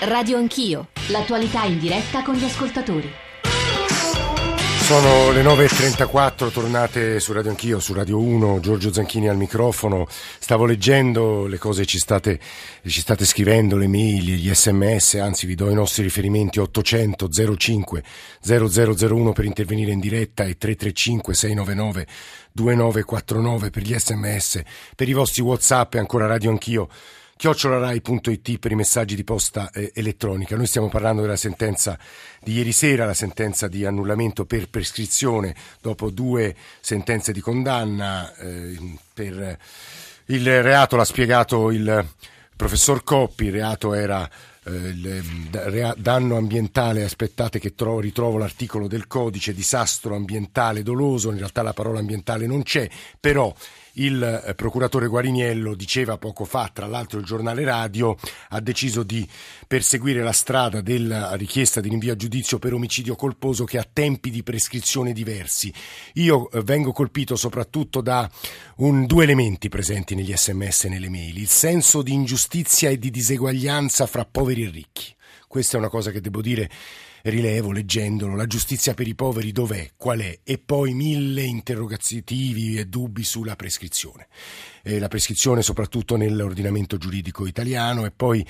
Radio Anch'io, l'attualità in diretta con gli ascoltatori. Sono le 9.34, tornate su Radio Anch'io, su Radio 1, Giorgio Zanchini al microfono. Stavo leggendo le cose ci state, ci state scrivendo, le mail, gli sms, anzi vi do i nostri riferimenti 800 05 0001 per intervenire in diretta e 335 699 2949 per gli sms, per i vostri whatsapp e ancora Radio Anch'io chiocciolarai.it per i messaggi di posta eh, elettronica. Noi stiamo parlando della sentenza di ieri sera, la sentenza di annullamento per prescrizione dopo due sentenze di condanna eh, per il reato, l'ha spiegato il professor Coppi, il reato era eh, il danno ambientale, aspettate che trovo, ritrovo l'articolo del codice, disastro ambientale doloso, in realtà la parola ambientale non c'è, però il eh, procuratore Guariniello diceva poco fa, tra l'altro il giornale radio ha deciso di perseguire la strada della richiesta di rinvio a giudizio per omicidio colposo che ha tempi di prescrizione diversi. Io eh, vengo colpito soprattutto da un, due elementi presenti negli sms e nelle mail, il senso di ingiustizia e di diseguaglianza fra poveri e ricchi. Questa è una cosa che devo dire rilevo leggendolo, la giustizia per i poveri dov'è, qual è, e poi mille interrogativi e dubbi sulla prescrizione. Eh, la prescrizione soprattutto nell'ordinamento giuridico italiano e poi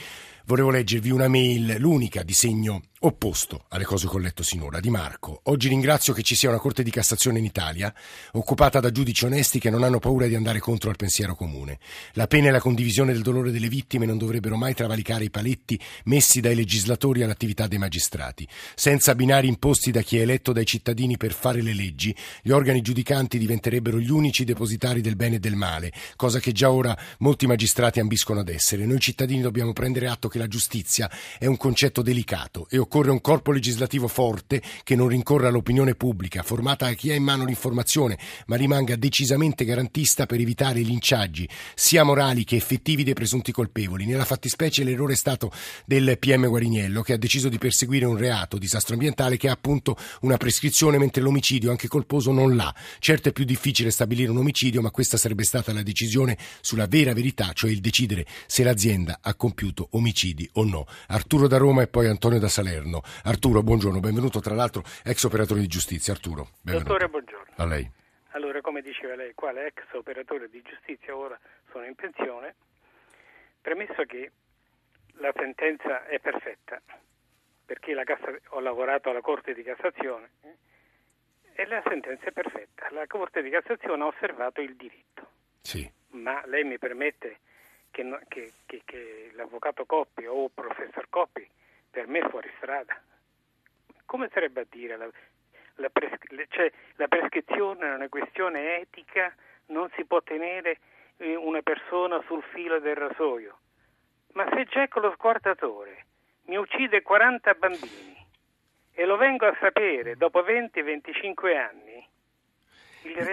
volevo leggervi una mail, l'unica di segno opposto alle cose che ho letto sinora, di Marco. Oggi ringrazio che ci sia una Corte di Cassazione in Italia, occupata da giudici onesti che non hanno paura di andare contro al pensiero comune. La pena e la condivisione del dolore delle vittime non dovrebbero mai travalicare i paletti messi dai legislatori all'attività dei magistrati. Senza binari imposti da chi è eletto dai cittadini per fare le leggi, gli organi giudicanti diventerebbero gli unici depositari del bene e del male, cosa che già ora molti magistrati ambiscono ad essere. Noi cittadini dobbiamo prendere atto che la giustizia è un concetto delicato e occorre un corpo legislativo forte che non rincorra l'opinione pubblica, formata da chi ha in mano l'informazione, ma rimanga decisamente garantista per evitare linciaggi, sia morali che effettivi dei presunti colpevoli. Nella fattispecie l'errore è stato del PM Guariniello che ha deciso di perseguire un reato, disastro ambientale, che ha appunto una prescrizione mentre l'omicidio, anche colposo, non l'ha. Certo è più difficile stabilire un omicidio, ma questa sarebbe stata la decisione sulla vera verità, cioè il decidere se l'azienda ha compiuto omicidi o no. Arturo da Roma e poi Antonio da Salerno. Salerno. Arturo, buongiorno, benvenuto tra l'altro ex operatore di giustizia. Arturo, benvenuto. Dottore, buongiorno. A lei. Allora, come diceva lei, quale ex operatore di giustizia, ora sono in pensione, premesso che la sentenza è perfetta, perché Cassa, ho lavorato alla Corte di Cassazione e la sentenza è perfetta. La Corte di Cassazione ha osservato il diritto. Sì. Ma lei mi permette che, che, che, che l'avvocato Coppi o il professor Coppi per me è fuori strada. Come sarebbe a dire? La, la, pres- cioè, la prescrizione è una questione etica, non si può tenere eh, una persona sul filo del rasoio. Ma se Jack lo squartatore mi uccide 40 bambini e lo vengo a sapere dopo 20-25 anni,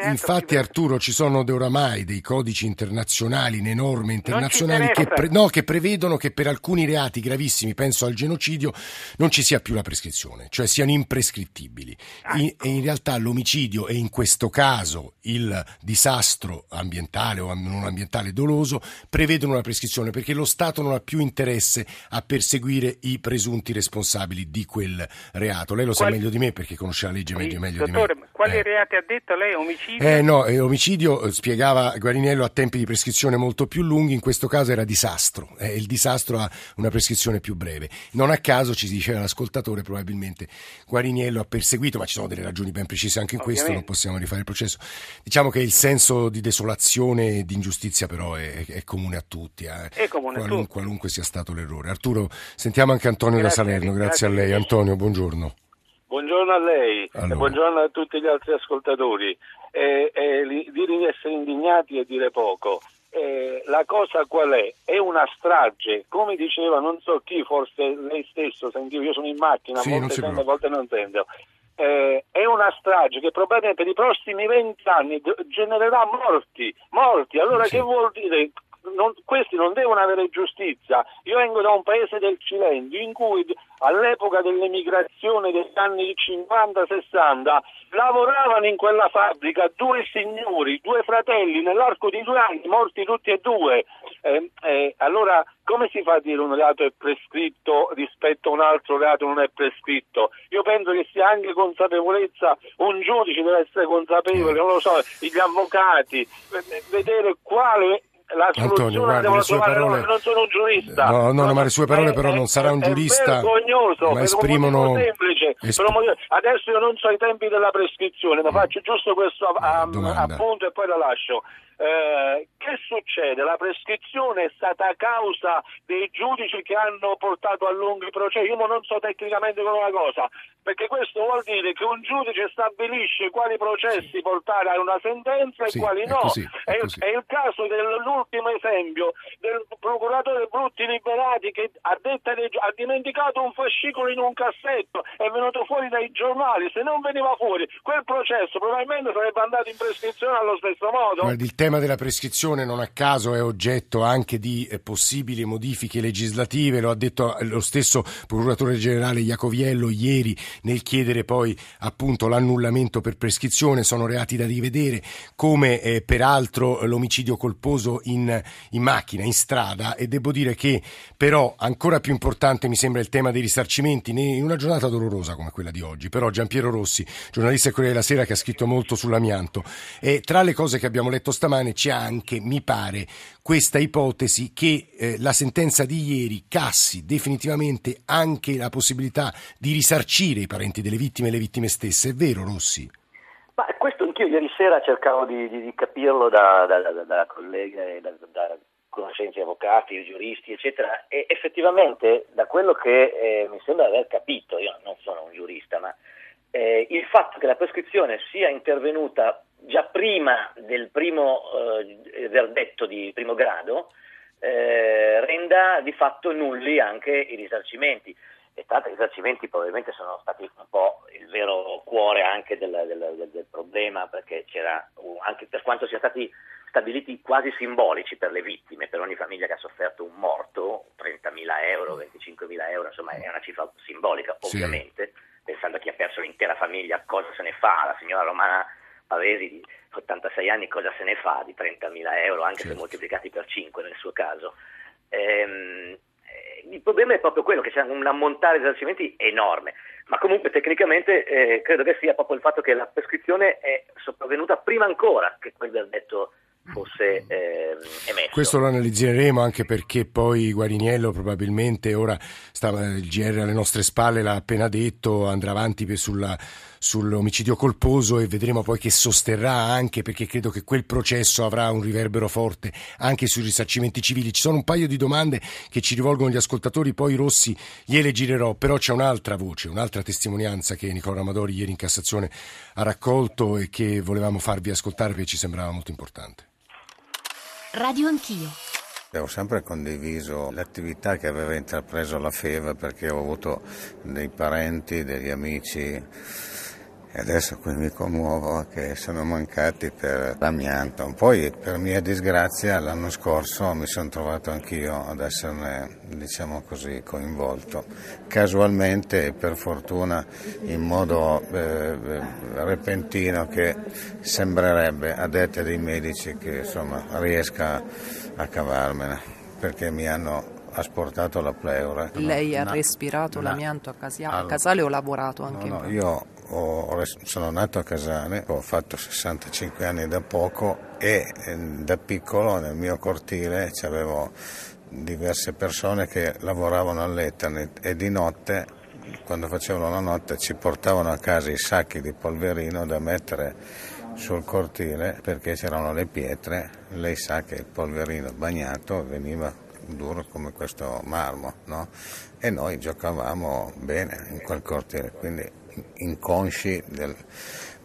Infatti, Arturo, ci sono oramai dei codici internazionali, le norme internazionali che, pre- no, che, prevedono che per alcuni reati gravissimi, penso al genocidio, non ci sia più la prescrizione, cioè siano imprescrittibili. Ah, in, ecco. e in realtà l'omicidio e in questo caso il disastro ambientale o non ambientale doloso prevedono la prescrizione perché lo Stato non ha più interesse a perseguire i presunti responsabili di quel reato. Lei lo sa Quali... meglio di me perché conosce la legge meglio, meglio dottore, di me. Quali eh. reati ha detto lei? Omicidio? Eh no, eh, omicidio, eh, spiegava Guariniello, ha tempi di prescrizione molto più lunghi, in questo caso era disastro, eh, il disastro ha una prescrizione più breve. Non a caso, ci diceva l'ascoltatore, probabilmente Guariniello ha perseguito, ma ci sono delle ragioni ben precise anche in Ovviamente. questo, non possiamo rifare il processo. Diciamo che il senso di desolazione e di ingiustizia però è, è comune a tutti, eh, È comune a qualun- tutti. qualunque sia stato l'errore. Arturo, sentiamo anche Antonio Grazie, da Salerno, grazie, grazie a lei. Antonio, buongiorno. Buongiorno a lei Allora. e buongiorno a tutti gli altri ascoltatori. Eh, eh, li- dire di essere indignati è dire poco. Eh, la cosa qual è? È una strage, come diceva non so chi, forse lei stesso, sentivo, io sono in macchina, Sì, si sento, volte non sento. Eh, è una strage che probabilmente per i prossimi vent'anni genererà morti, morti. Allora Sì. che vuol dire? Non, questi non devono avere giustizia. Io vengo da un paese del Cilento in cui all'epoca dell'emigrazione degli anni 50-60 lavoravano in quella fabbrica due signori, due fratelli, nell'arco di due anni, morti tutti e due. Eh, eh, allora come si fa a dire un reato è prescritto rispetto a un altro reato non è prescritto? Io penso che sia anche consapevolezza, un giudice deve essere consapevole, non lo so, gli avvocati, vedere quale la Antonio, guardi, le sue parole... non sono un giurista. No, no, no ma le sue parole però non sarà un giurista. È vergognoso, ma esprimono... semplice. Esp... Adesso io non so i tempi della prescrizione, ma mm. faccio giusto questo appunto e poi la lascio. Eh, che succede? La prescrizione è stata a causa dei giudici che hanno portato a lungo i processi. Io non so tecnicamente come una cosa, perché questo vuol dire che un giudice stabilisce quali processi portare a una sentenza e sì, quali no. Così, è, è, è, il caso dell'ultimo esempio del procuratore Brutti Liberati che ha, dei, ha, dimenticato un fascicolo in un cassetto, è venuto fuori dai giornali. Se non veniva fuori, quel processo probabilmente sarebbe andato in prescrizione allo stesso modo. Guardi, il tema della prescrizione non a caso è oggetto anche di eh, possibili modifiche legislative, lo ha detto lo stesso procuratore generale Iacoviello ieri nel chiedere poi appunto l'annullamento per prescrizione, sono reati da rivedere, come eh, peraltro l'omicidio colposo in, in macchina, in strada. E devo dire che però ancora più importante mi sembra il tema dei risarcimenti in una giornata dolorosa come quella di oggi, però Giampiero Rossi, giornalista del Corriere della Sera che ha scritto molto sull'amianto. E tra le cose che abbiamo letto stamattina stamane c'è anche, mi pare, questa ipotesi che eh, la sentenza di ieri cassi definitivamente anche la possibilità di risarcire i parenti delle vittime e le vittime stesse. È vero, Rossi? Ma questo anch'io ieri sera cercavo di, di, di capirlo da, da, da, da colleghe, da, da conoscenti avvocati, giuristi, eccetera, e effettivamente da quello che eh, mi sembra aver capito, io non sono un giurista, ma eh, il fatto che la prescrizione sia intervenuta già prima del primo eh, verdetto di primo grado eh, renda di fatto nulli anche i risarcimenti. E tanti risarcimenti probabilmente sono stati un po' il vero cuore anche del, del, del, del problema, perché c'era, anche per quanto siano stati stabiliti quasi simbolici per le vittime, per ogni famiglia che ha sofferto un morto, 30.000 euro, 25.000 euro, insomma è una cifra simbolica ovviamente, sì. pensando a chi ha perso l'intera famiglia cosa se ne fa, la signora Romana Pavesi di 86 anni cosa se ne fa di 30.000 euro, anche certo. se moltiplicati per 5 nel suo caso. Ehm, eh, il problema è proprio quello che c'è un ammontare di risarcimenti enorme, ma comunque tecnicamente eh, credo che sia proprio il fatto che la prescrizione è sopravvenuta prima ancora che quel verdetto fosse eh, emesso. Questo lo analizzeremo anche perché poi Guariniello probabilmente ora stava, il GR alle nostre spalle l'ha appena detto, andrà avanti sulla, sull'omicidio colposo e vedremo poi che sosterrà anche perché credo che quel processo avrà un riverbero forte anche sui risarcimenti civili. Ci sono un paio di domande che ci rivolgono gli ascoltatori, poi Rossi gliele girerò, però c'è un'altra voce, un'altra testimonianza che Nicola Amadori ieri in Cassazione ha raccolto e che volevamo farvi ascoltare perché ci sembrava molto importante. Radio Anch'io. Ho sempre condiviso l'attività che aveva intrapreso la FEVA perché ho avuto dei parenti, degli amici e adesso qui mi commuovo che sono mancati per l'amianto. Poi per mia disgrazia l'anno scorso mi sono trovato anch'io ad esserne diciamo così coinvolto. Casualmente e per fortuna in modo eh, repentino che sembrerebbe a dette dei medici che insomma riesca a cavarmene perché mi hanno asportato la pleura. Lei ha respirato no, l'amianto a, Casia- a Casale o lavorato anche? No, no, io ho, sono nato a Casale, ho fatto 65 anni da poco e eh, da piccolo nel mio cortile c'avevo diverse persone che lavoravano all'Ethernet e di notte, quando facevano la notte, ci portavano a casa i sacchi di polverino da mettere sul cortile perché c'erano le pietre, lei sa che il polverino bagnato veniva duro come questo marmo no? e noi giocavamo bene in quel cortile, quindi inconsci del...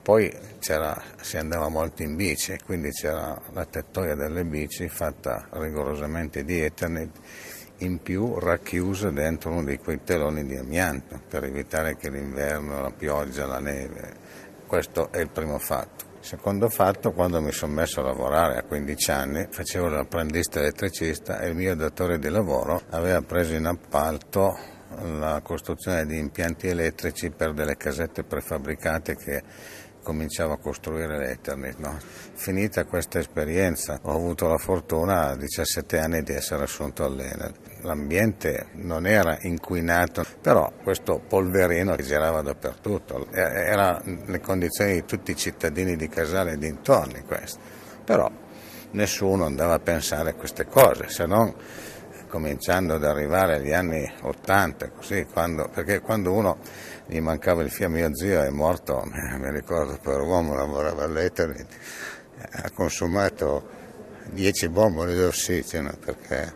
Poi si andava molto in bici, quindi c'era la tettoia delle bici fatta rigorosamente di Ethernet, in più racchiusa dentro uno di quei teloni di amianto per evitare che l'inverno, la pioggia, la neve, questo è il primo fatto. Secondo fatto, quando mi sono messo a lavorare a 15 anni, facevo l'apprendista elettricista e il mio datore di lavoro aveva preso in appalto la costruzione di impianti elettrici per delle casette prefabbricate che cominciavo a costruire l'Ethernet. No? Finita questa esperienza ho avuto la fortuna a 17 anni di essere assunto all'Enel. L'ambiente non era inquinato, però questo polverino girava dappertutto, era le condizioni di tutti i cittadini di Casale e dintorni questo. Però nessuno andava a pensare a queste cose, se non cominciando ad arrivare agli anni 80, così, quando, perché quando uno gli mancava il fiamme, mio zio è morto, mi ricordo, per uomo lavorava all'Ethernet, ha consumato 10 bombole di ossigeno perché,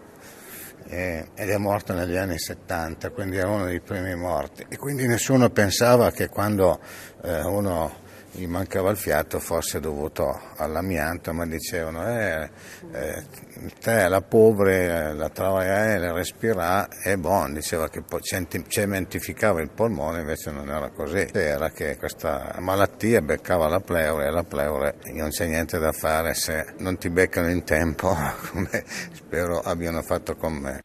eh, ed è morto negli anni 70, quindi era uno dei primi morti. E quindi nessuno pensava che quando eh, uno gli mancava il fiato forse dovuto all'amianto, ma dicevano eh, eh, te la povera la travaia la respira è buono, diceva che cementificava il polmone, invece non era così, era che questa malattia beccava la pleure e la pleure non c'è niente da fare se non ti beccano in tempo, come spero abbiano fatto con me.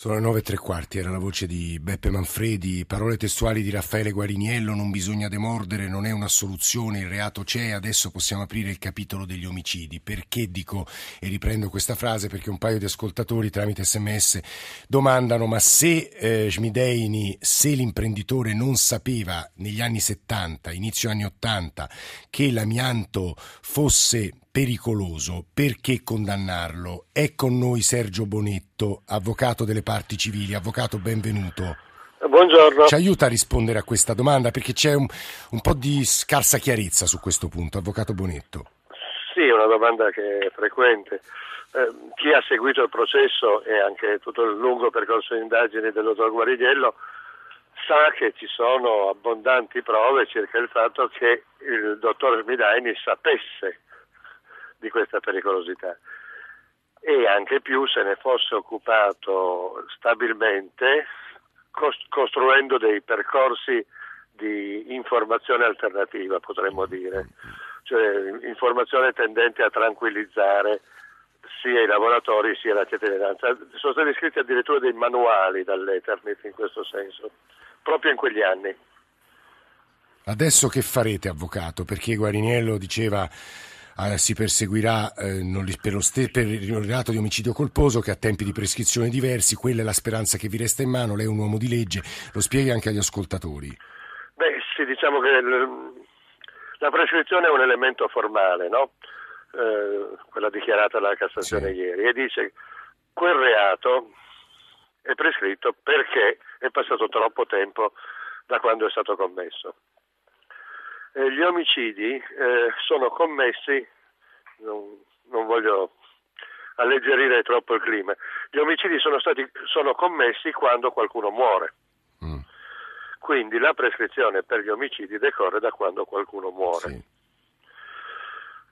Sono le nove e tre quarti, era la voce di Beppe Manfredi, parole testuali di Raffaele Guariniello, non bisogna demordere, non è una soluzione, il reato c'è, adesso possiamo aprire il capitolo degli omicidi. Perché dico e riprendo questa frase? Perché un paio di ascoltatori tramite sms domandano ma se eh, Schmideini, se l'imprenditore non sapeva negli anni 70, inizio anni 80, che l'amianto fosse pericoloso, perché condannarlo? È con noi Sergio Bonetto, avvocato delle parti civili. Avvocato, benvenuto. Buongiorno. Ci aiuta a rispondere a questa domanda perché c'è un, un po' di scarsa chiarezza su questo punto, Avvocato Bonetto. Sì, è una domanda che è frequente. Eh, chi ha seguito il processo e anche tutto il lungo percorso di indagini del dottor Guarigliello sa che ci sono abbondanti prove circa il fatto che il dottor Smidaini sapesse di questa pericolosità e anche più se ne fosse occupato stabilmente costruendo dei percorsi di informazione alternativa, potremmo dire, cioè informazione tendente a tranquillizzare sia i lavoratori sia la cittadinanza. Sono stati scritti addirittura dei manuali dall'Eternit in questo senso, proprio in quegli anni. Adesso che farete, avvocato? Perché Guariniello diceva eh, si perseguirà eh, per, lo ste- per il reato di omicidio colposo che ha tempi di prescrizione diversi, quella è la speranza che vi resta in mano, lei è un uomo di legge, lo spieghi anche agli ascoltatori. Beh sì, diciamo che la prescrizione è un elemento formale, no? eh, quella dichiarata dalla Cassazione sì. ieri, e dice quel reato è prescritto perché è passato troppo tempo da quando è stato commesso eh, gli omicidi eh, sono commessi, non, non, voglio alleggerire troppo il clima, gli omicidi sono, stati, sono commessi quando qualcuno muore. Mm. Quindi la prescrizione per gli omicidi decorre da quando qualcuno muore. Sì.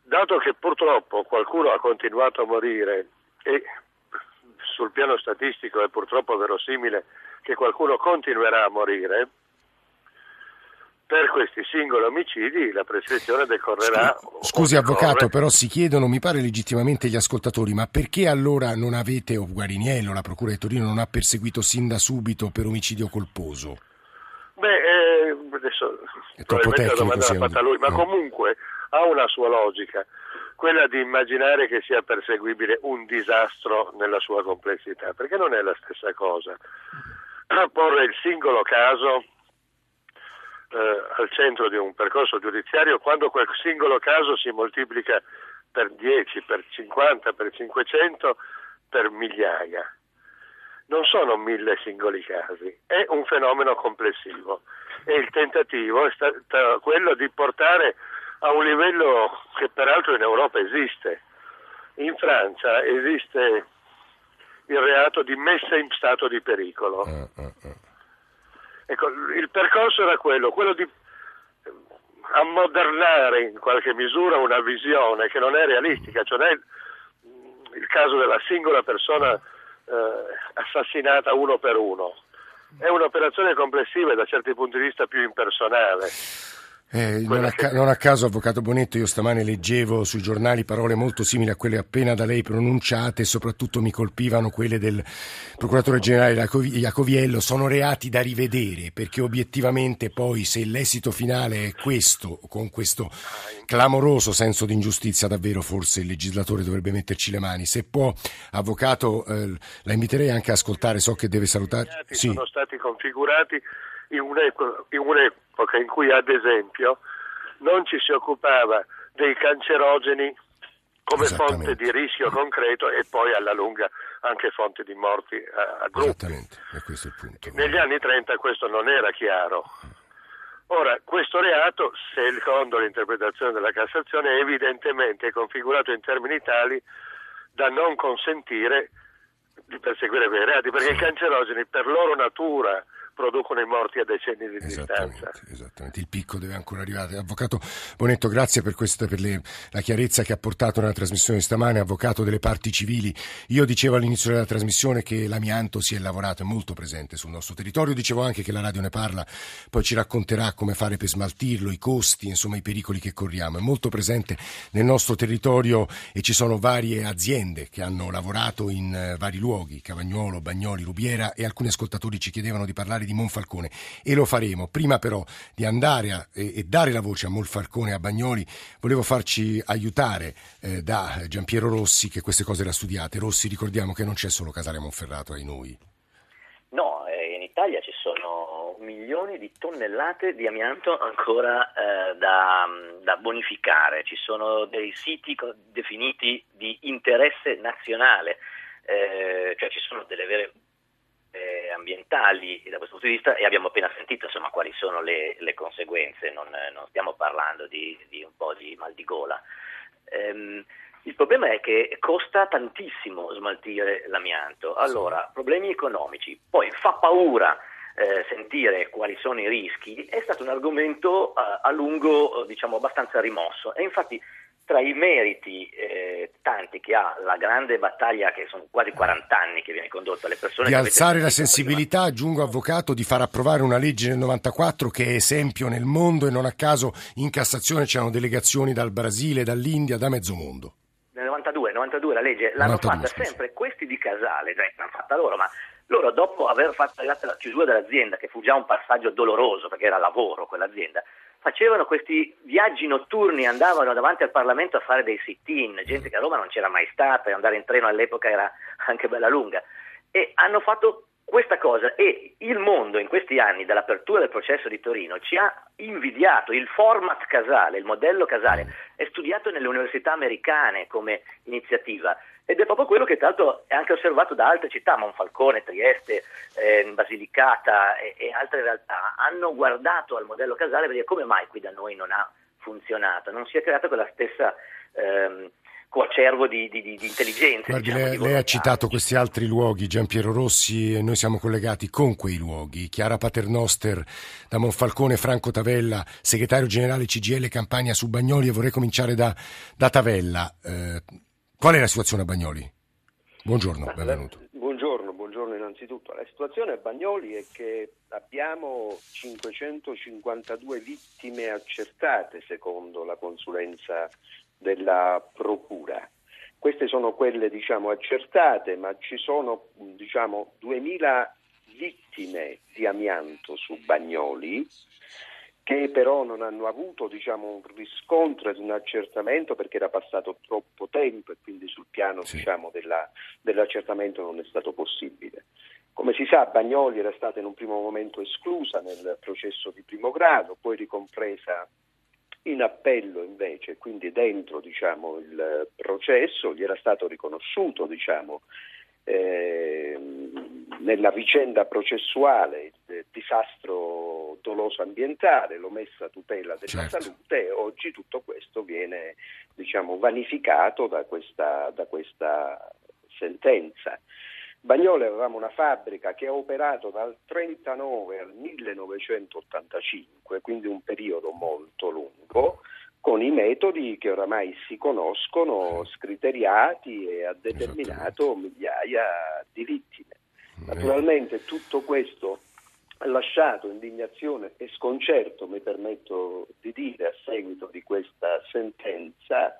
Dato che purtroppo qualcuno ha continuato a morire e sul piano statistico è purtroppo verosimile che qualcuno continuerà a morire, per questi singoli omicidi la prescrizione decorrerà. Scusi, avvocato, però si chiedono, mi pare legittimamente gli ascoltatori, ma perché allora non avete, o Guariniello, la Procura di Torino, non ha perseguito sin da subito per omicidio colposo? Beh, eh, adesso è troppo tecnico, la domanda fatta lui, ma no. comunque ha una sua logica, quella di immaginare che sia perseguibile un disastro nella sua complessità, perché non è la stessa cosa. Porre il singolo caso al centro di un percorso giudiziario quando quel singolo caso si moltiplica per 10, per 50, per 500, per migliaia. Non sono mille singoli casi, è un fenomeno complessivo e il tentativo è stato quello di portare a un livello che peraltro in Europa esiste. In Francia esiste il reato di messa in stato di pericolo. Uh, uh, uh. Ecco, il percorso era quello, quello di ammodernare in qualche misura una visione che non è realistica, cioè non è il caso della singola persona eh, assassinata uno per uno. È un'operazione complessiva e da certi punti di vista più impersonale. Eh, non, a, non, a, caso, Avvocato Bonetto, io stamane leggevo sui giornali parole molto simili a quelle appena da lei pronunciate e soprattutto mi colpivano quelle del Procuratore Generale Iacoviello. Sono reati da rivedere perché obiettivamente poi se l'esito finale è questo, con questo clamoroso senso di ingiustizia, davvero forse il legislatore dovrebbe metterci le mani. Se può, Avvocato, eh, la inviterei anche a ascoltare, so che deve salutare. Sì. Sono stati configurati in un'epoca in cui ad esempio non ci si occupava dei cancerogeni come fonte di rischio concreto e poi alla lunga anche fonte di morti a, a gruppi. Esattamente, è questo il punto. Negli anni 30 questo non era chiaro. Ora, questo reato, secondo l'interpretazione della Cassazione, è evidentemente configurato in termini tali da non consentire di perseguire quei reati, perché i cancerogeni per loro natura producono i morti a decenni di esattamente, distanza. Esattamente, il picco deve ancora arrivare. Avvocato Bonetto, grazie per, questa, per le, la chiarezza che ha portato nella trasmissione stamane, avvocato delle parti civili. Io dicevo all'inizio della trasmissione che l'amianto si è lavorato, è molto presente sul nostro territorio, dicevo anche che la radio ne parla, poi ci racconterà come fare per smaltirlo, i costi, insomma i pericoli che corriamo. È molto presente nel nostro territorio e ci sono varie aziende che hanno lavorato in uh, vari luoghi, Cavagnolo, Bagnoli, Rubiera e alcuni ascoltatori ci chiedevano di parlare di Monfalcone e lo faremo. Prima però di andare a, e, e, dare la voce a Monfalcone e a Bagnoli, volevo farci aiutare eh, da Giampiero Rossi che queste cose le ha studiate. Rossi, ricordiamo che non c'è solo Casale Monferrato ai noi. No, eh, in Italia ci sono milioni di tonnellate di amianto ancora eh, da, da, bonificare, ci sono dei siti definiti di interesse nazionale, eh, cioè ci sono delle vere eh, ambientali da questo punto di vista e abbiamo appena sentito insomma, quali sono le, le conseguenze, non, non, stiamo parlando di, di, un po' di mal di gola. Ehm, il problema è che costa tantissimo smaltire l'amianto, allora problemi economici, poi fa paura eh, sentire quali sono i rischi, è stato un argomento a, a lungo diciamo abbastanza rimosso. E infatti tra i meriti eh, tanti che ha la grande battaglia che sono quasi 40 anni che viene condotta alle persone di alzare la sensibilità, prima. aggiungo avvocato, di far approvare una legge nel 94 che è esempio nel mondo e non a caso in Cassazione c'erano delegazioni dal Brasile, dall'India, da mezzo mondo. Nel 92, 92 la legge l'hanno 92, fatta scusa. sempre questi di Casale, cioè, l'hanno fatta loro, ma loro dopo aver fatto la chiusura dell'azienda, che fu già un passaggio doloroso perché era lavoro quell'azienda, facevano questi viaggi notturni, andavano davanti al Parlamento a fare dei sit-in, gente che a Roma non c'era mai stata e andare in treno all'epoca era anche bella lunga. E hanno fatto questa cosa e il mondo in questi anni dall'apertura del processo di Torino ci ha invidiato il format casale, il modello casale, è studiato nelle università americane come iniziativa ed è proprio quello che tra l'altro è anche osservato da altre città, Monfalcone, Trieste, eh, Basilicata e, e, altre realtà, hanno guardato al modello casale per dire come mai qui da noi non ha funzionato, non si è creata quella stessa ehm, coacervo di, di, di, intelligenza. Guardi, diciamo, lei, lei, ha citato questi altri luoghi, Giampiero Rossi, e noi siamo collegati con quei luoghi. Chiara Paternoster da Monfalcone, Franco Tavella, segretario generale CGL Campania su Bagnoli e vorrei cominciare da, da Tavella. Eh, Qual è la situazione a Bagnoli? Buongiorno, benvenuto. Buongiorno, buongiorno innanzitutto. La situazione a Bagnoli è che abbiamo 552 vittime accertate secondo la consulenza della Procura. Queste sono quelle diciamo, accertate, ma ci sono diciamo, 2000 vittime di amianto su Bagnoli che però non hanno avuto diciamo, un riscontro ed un accertamento perché era passato troppo tempo e quindi sul piano sì. diciamo, della, dell'accertamento non è stato possibile. Come si sa, Bagnoli era stata in un primo momento esclusa nel processo di primo grado, poi ricompresa in appello invece, quindi dentro diciamo, il processo, gli era stato riconosciuto diciamo, eh, nella vicenda processuale il disastro doloso ambientale, l'omessa tutela della certo. salute e oggi tutto questo viene diciamo, vanificato da questa, da questa sentenza. Bagnoli avevamo una fabbrica che ha operato dal 1939 al 1985, quindi un periodo molto lungo, con i metodi che oramai si conoscono, scriteriati e ha determinato migliaia di vittime. Naturalmente tutto questo lasciato indignazione e sconcerto, mi permetto di dire, a seguito di questa sentenza,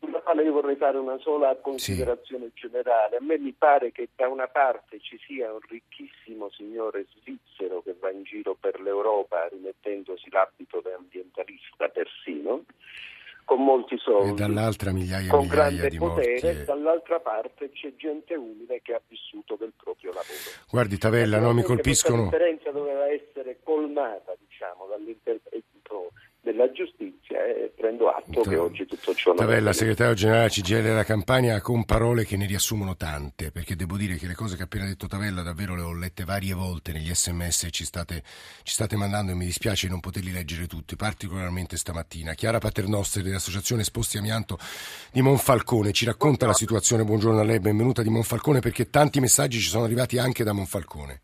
sulla quale io vorrei fare una sola considerazione sì. generale. A me mi pare che da una parte ci sia un ricchissimo signore svizzero che va in giro per l'Europa rimettendosi l'abito da ambientalista persino, con molti soldi, e dall'altra migliaia, con migliaia grande di potere, morti. dall'altra parte c'è gente umile che ha vissuto del proprio lavoro. Guardi Tavella, no, mi colpiscono... Questa differenza doveva essere colmata diciamo, dall'intervento della giustizia e prendo atto che oggi tutto ciò non Tavella, è segretario generale CGL della Campania, con parole che ne riassumono tante, perché devo dire che le cose che ha appena detto Tavella davvero le ho lette varie volte negli sms e ci state, ci state mandando e mi dispiace di non poterli leggere tutti, particolarmente stamattina. Chiara Paternostri dell'Associazione Esposti Amianto di Monfalcone ci racconta la situazione, buongiorno a lei, benvenuta di Monfalcone, perché tanti messaggi ci sono arrivati anche da Monfalcone.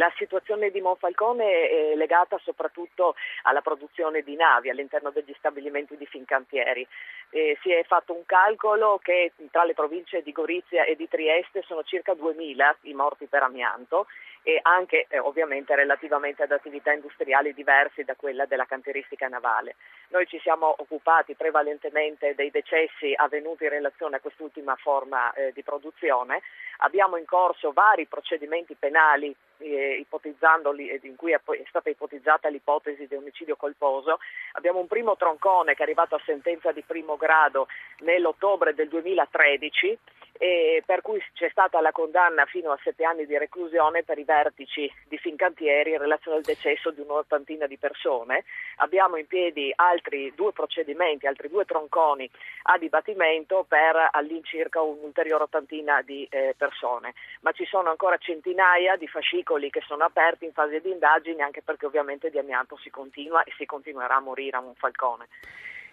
La situazione di Monfalcone è legata soprattutto alla produzione di navi all'interno degli stabilimenti di Fincantieri. Eh, si è fatto un calcolo che tra le province di Gorizia e di Trieste sono circa 2.000 i morti per amianto e anche eh, ovviamente relativamente ad attività industriali diverse da quella della cantieristica navale. Noi ci siamo occupati prevalentemente dei decessi avvenuti in relazione a quest'ultima forma eh, di produzione, abbiamo in corso vari procedimenti penali eh, in cui è stata ipotizzata l'ipotesi di omicidio colposo. Abbiamo un primo troncone che è arrivato a sentenza di primo grado nell'ottobre del 2013 e per cui c'è stata la condanna fino a sette anni di reclusione per i vertici di Fincantieri in relazione al decesso di un'ottantina di persone. Abbiamo in piedi altri due procedimenti, altri due tronconi a dibattimento per all'incirca un'ulteriore ottantina di eh, persone, ma ci sono ancora centinaia di fascicoli che sono aperti in fase di indagini anche perché ovviamente di amianto si continua e si continuerà a morire a Monfalcone.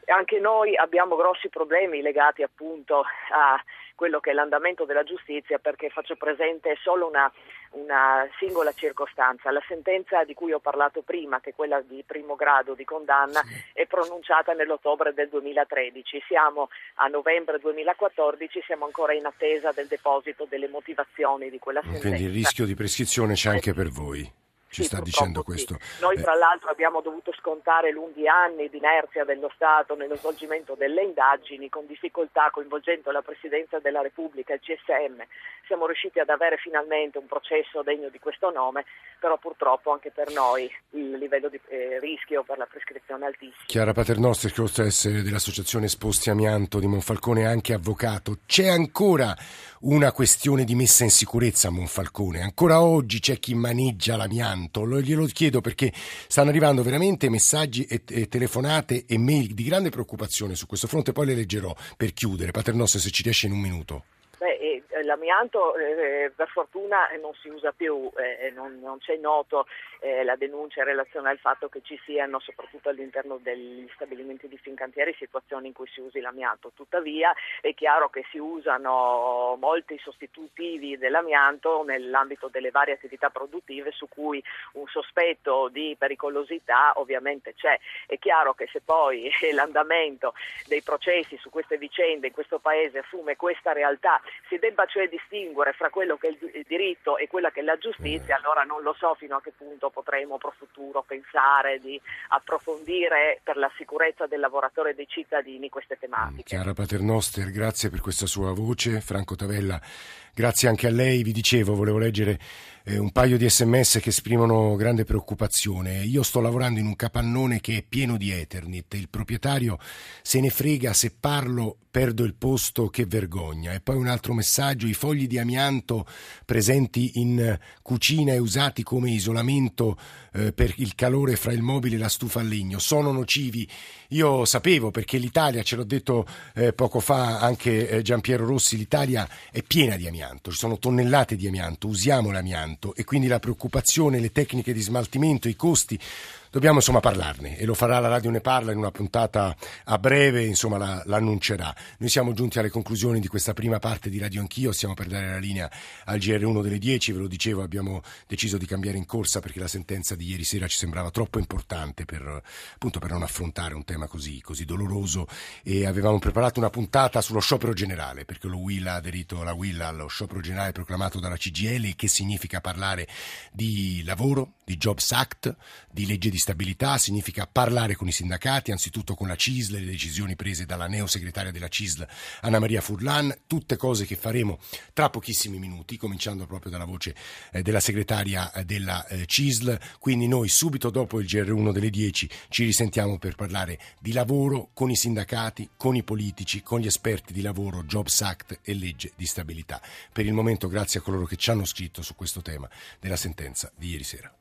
Anche noi abbiamo grossi problemi legati appunto a quello che è l'andamento della giustizia perché faccio presente solo una, una, singola circostanza. La sentenza di cui ho parlato prima, che è quella di primo grado di condanna, sì. è pronunciata nell'ottobre del 2013. Siamo a novembre 2014, siamo ancora in attesa del deposito delle motivazioni di quella sentenza. Quindi il rischio di prescrizione c'è anche per voi ci sì, sta dicendo sì. questo. Noi eh. tra l'altro abbiamo dovuto scontare lunghi anni di inerzia dello Stato nello svolgimento delle indagini con difficoltà coinvolgendo la Presidenza della Repubblica e il CSM. Siamo riusciti ad avere finalmente un processo degno di questo nome, però purtroppo anche per noi il livello di eh, rischio per la prescrizione è altissimo. Chiara Paternostri, che oltre ad essere dell'Associazione Esposti Amianto di Monfalcone è anche avvocato, c'è ancora una questione di messa in sicurezza a Monfalcone. Ancora oggi c'è chi maneggia l'amianto. Lo, glielo chiedo perché stanno arrivando veramente messaggi e, e, telefonate e mail di grande preoccupazione su questo fronte. Poi le leggerò per chiudere. Paternosse, se ci riesce in un minuto. L'amianto eh, per fortuna non si usa più, eh, non, non, c'è noto eh, la denuncia in relazione al fatto che ci siano soprattutto all'interno degli stabilimenti di Fincantieri situazioni in cui si usi l'amianto. Tuttavia è chiaro che si usano molti sostitutivi dell'amianto nell'ambito delle varie attività produttive su cui un sospetto di pericolosità ovviamente c'è. È chiaro che se poi l'andamento dei processi su queste vicende in questo Paese assume questa realtà si debba cioè distinguere fra quello che è il diritto e quella che è la giustizia, Eh. allora non lo so fino a che punto potremo pro futuro pensare di approfondire per la sicurezza del lavoratore e dei cittadini queste tematiche. Chiara Paternoster, grazie per questa sua voce. Franco Tavella, grazie anche a lei. Vi dicevo, volevo leggere eh, un paio di sms che esprimono grande preoccupazione. Io sto lavorando in un capannone che è pieno di Ethernet. Il proprietario se ne frega se parlo perdo il posto, che vergogna. E poi un altro messaggio, i fogli di amianto presenti in cucina e usati come isolamento eh, per il calore fra il mobile e la stufa a legno sono nocivi. Io sapevo perché l'Italia, ce l'ho detto eh, poco fa anche eh, Giampiero Rossi, l'Italia è piena di amianto, ci sono tonnellate di amianto, usiamo l'amianto e quindi la preoccupazione, le tecniche di smaltimento, i costi dobbiamo insomma parlarne e lo farà la Radio Ne Parla in una puntata a breve, insomma la, l'annuncerà. Noi siamo giunti alle conclusioni di questa prima parte di Radio Anch'io, stiamo per dare la linea al GR1 delle 10, ve lo dicevo, abbiamo deciso di cambiare in corsa perché la sentenza di ieri sera ci sembrava troppo importante per, appunto, per non affrontare un tema così, così doloroso e avevamo preparato una puntata sullo sciopero generale perché lo Will ha aderito la Will allo sciopero generale proclamato dalla CGL che significa parlare di lavoro, di Jobs Act, di legge di stabilità, significa parlare con i sindacati, anzitutto con la CISL, le decisioni prese dalla neosegretaria della CISL Anna Maria Furlan, tutte cose che faremo tra pochissimi minuti, cominciando proprio dalla voce eh, della segretaria eh, della eh, CISL, quindi noi subito dopo il GR1 delle 10 ci risentiamo per parlare di lavoro con i sindacati, con i politici, con gli esperti di lavoro, Jobs Act e legge di stabilità. Per il momento grazie a coloro che ci hanno scritto su questo tema della sentenza di ieri sera.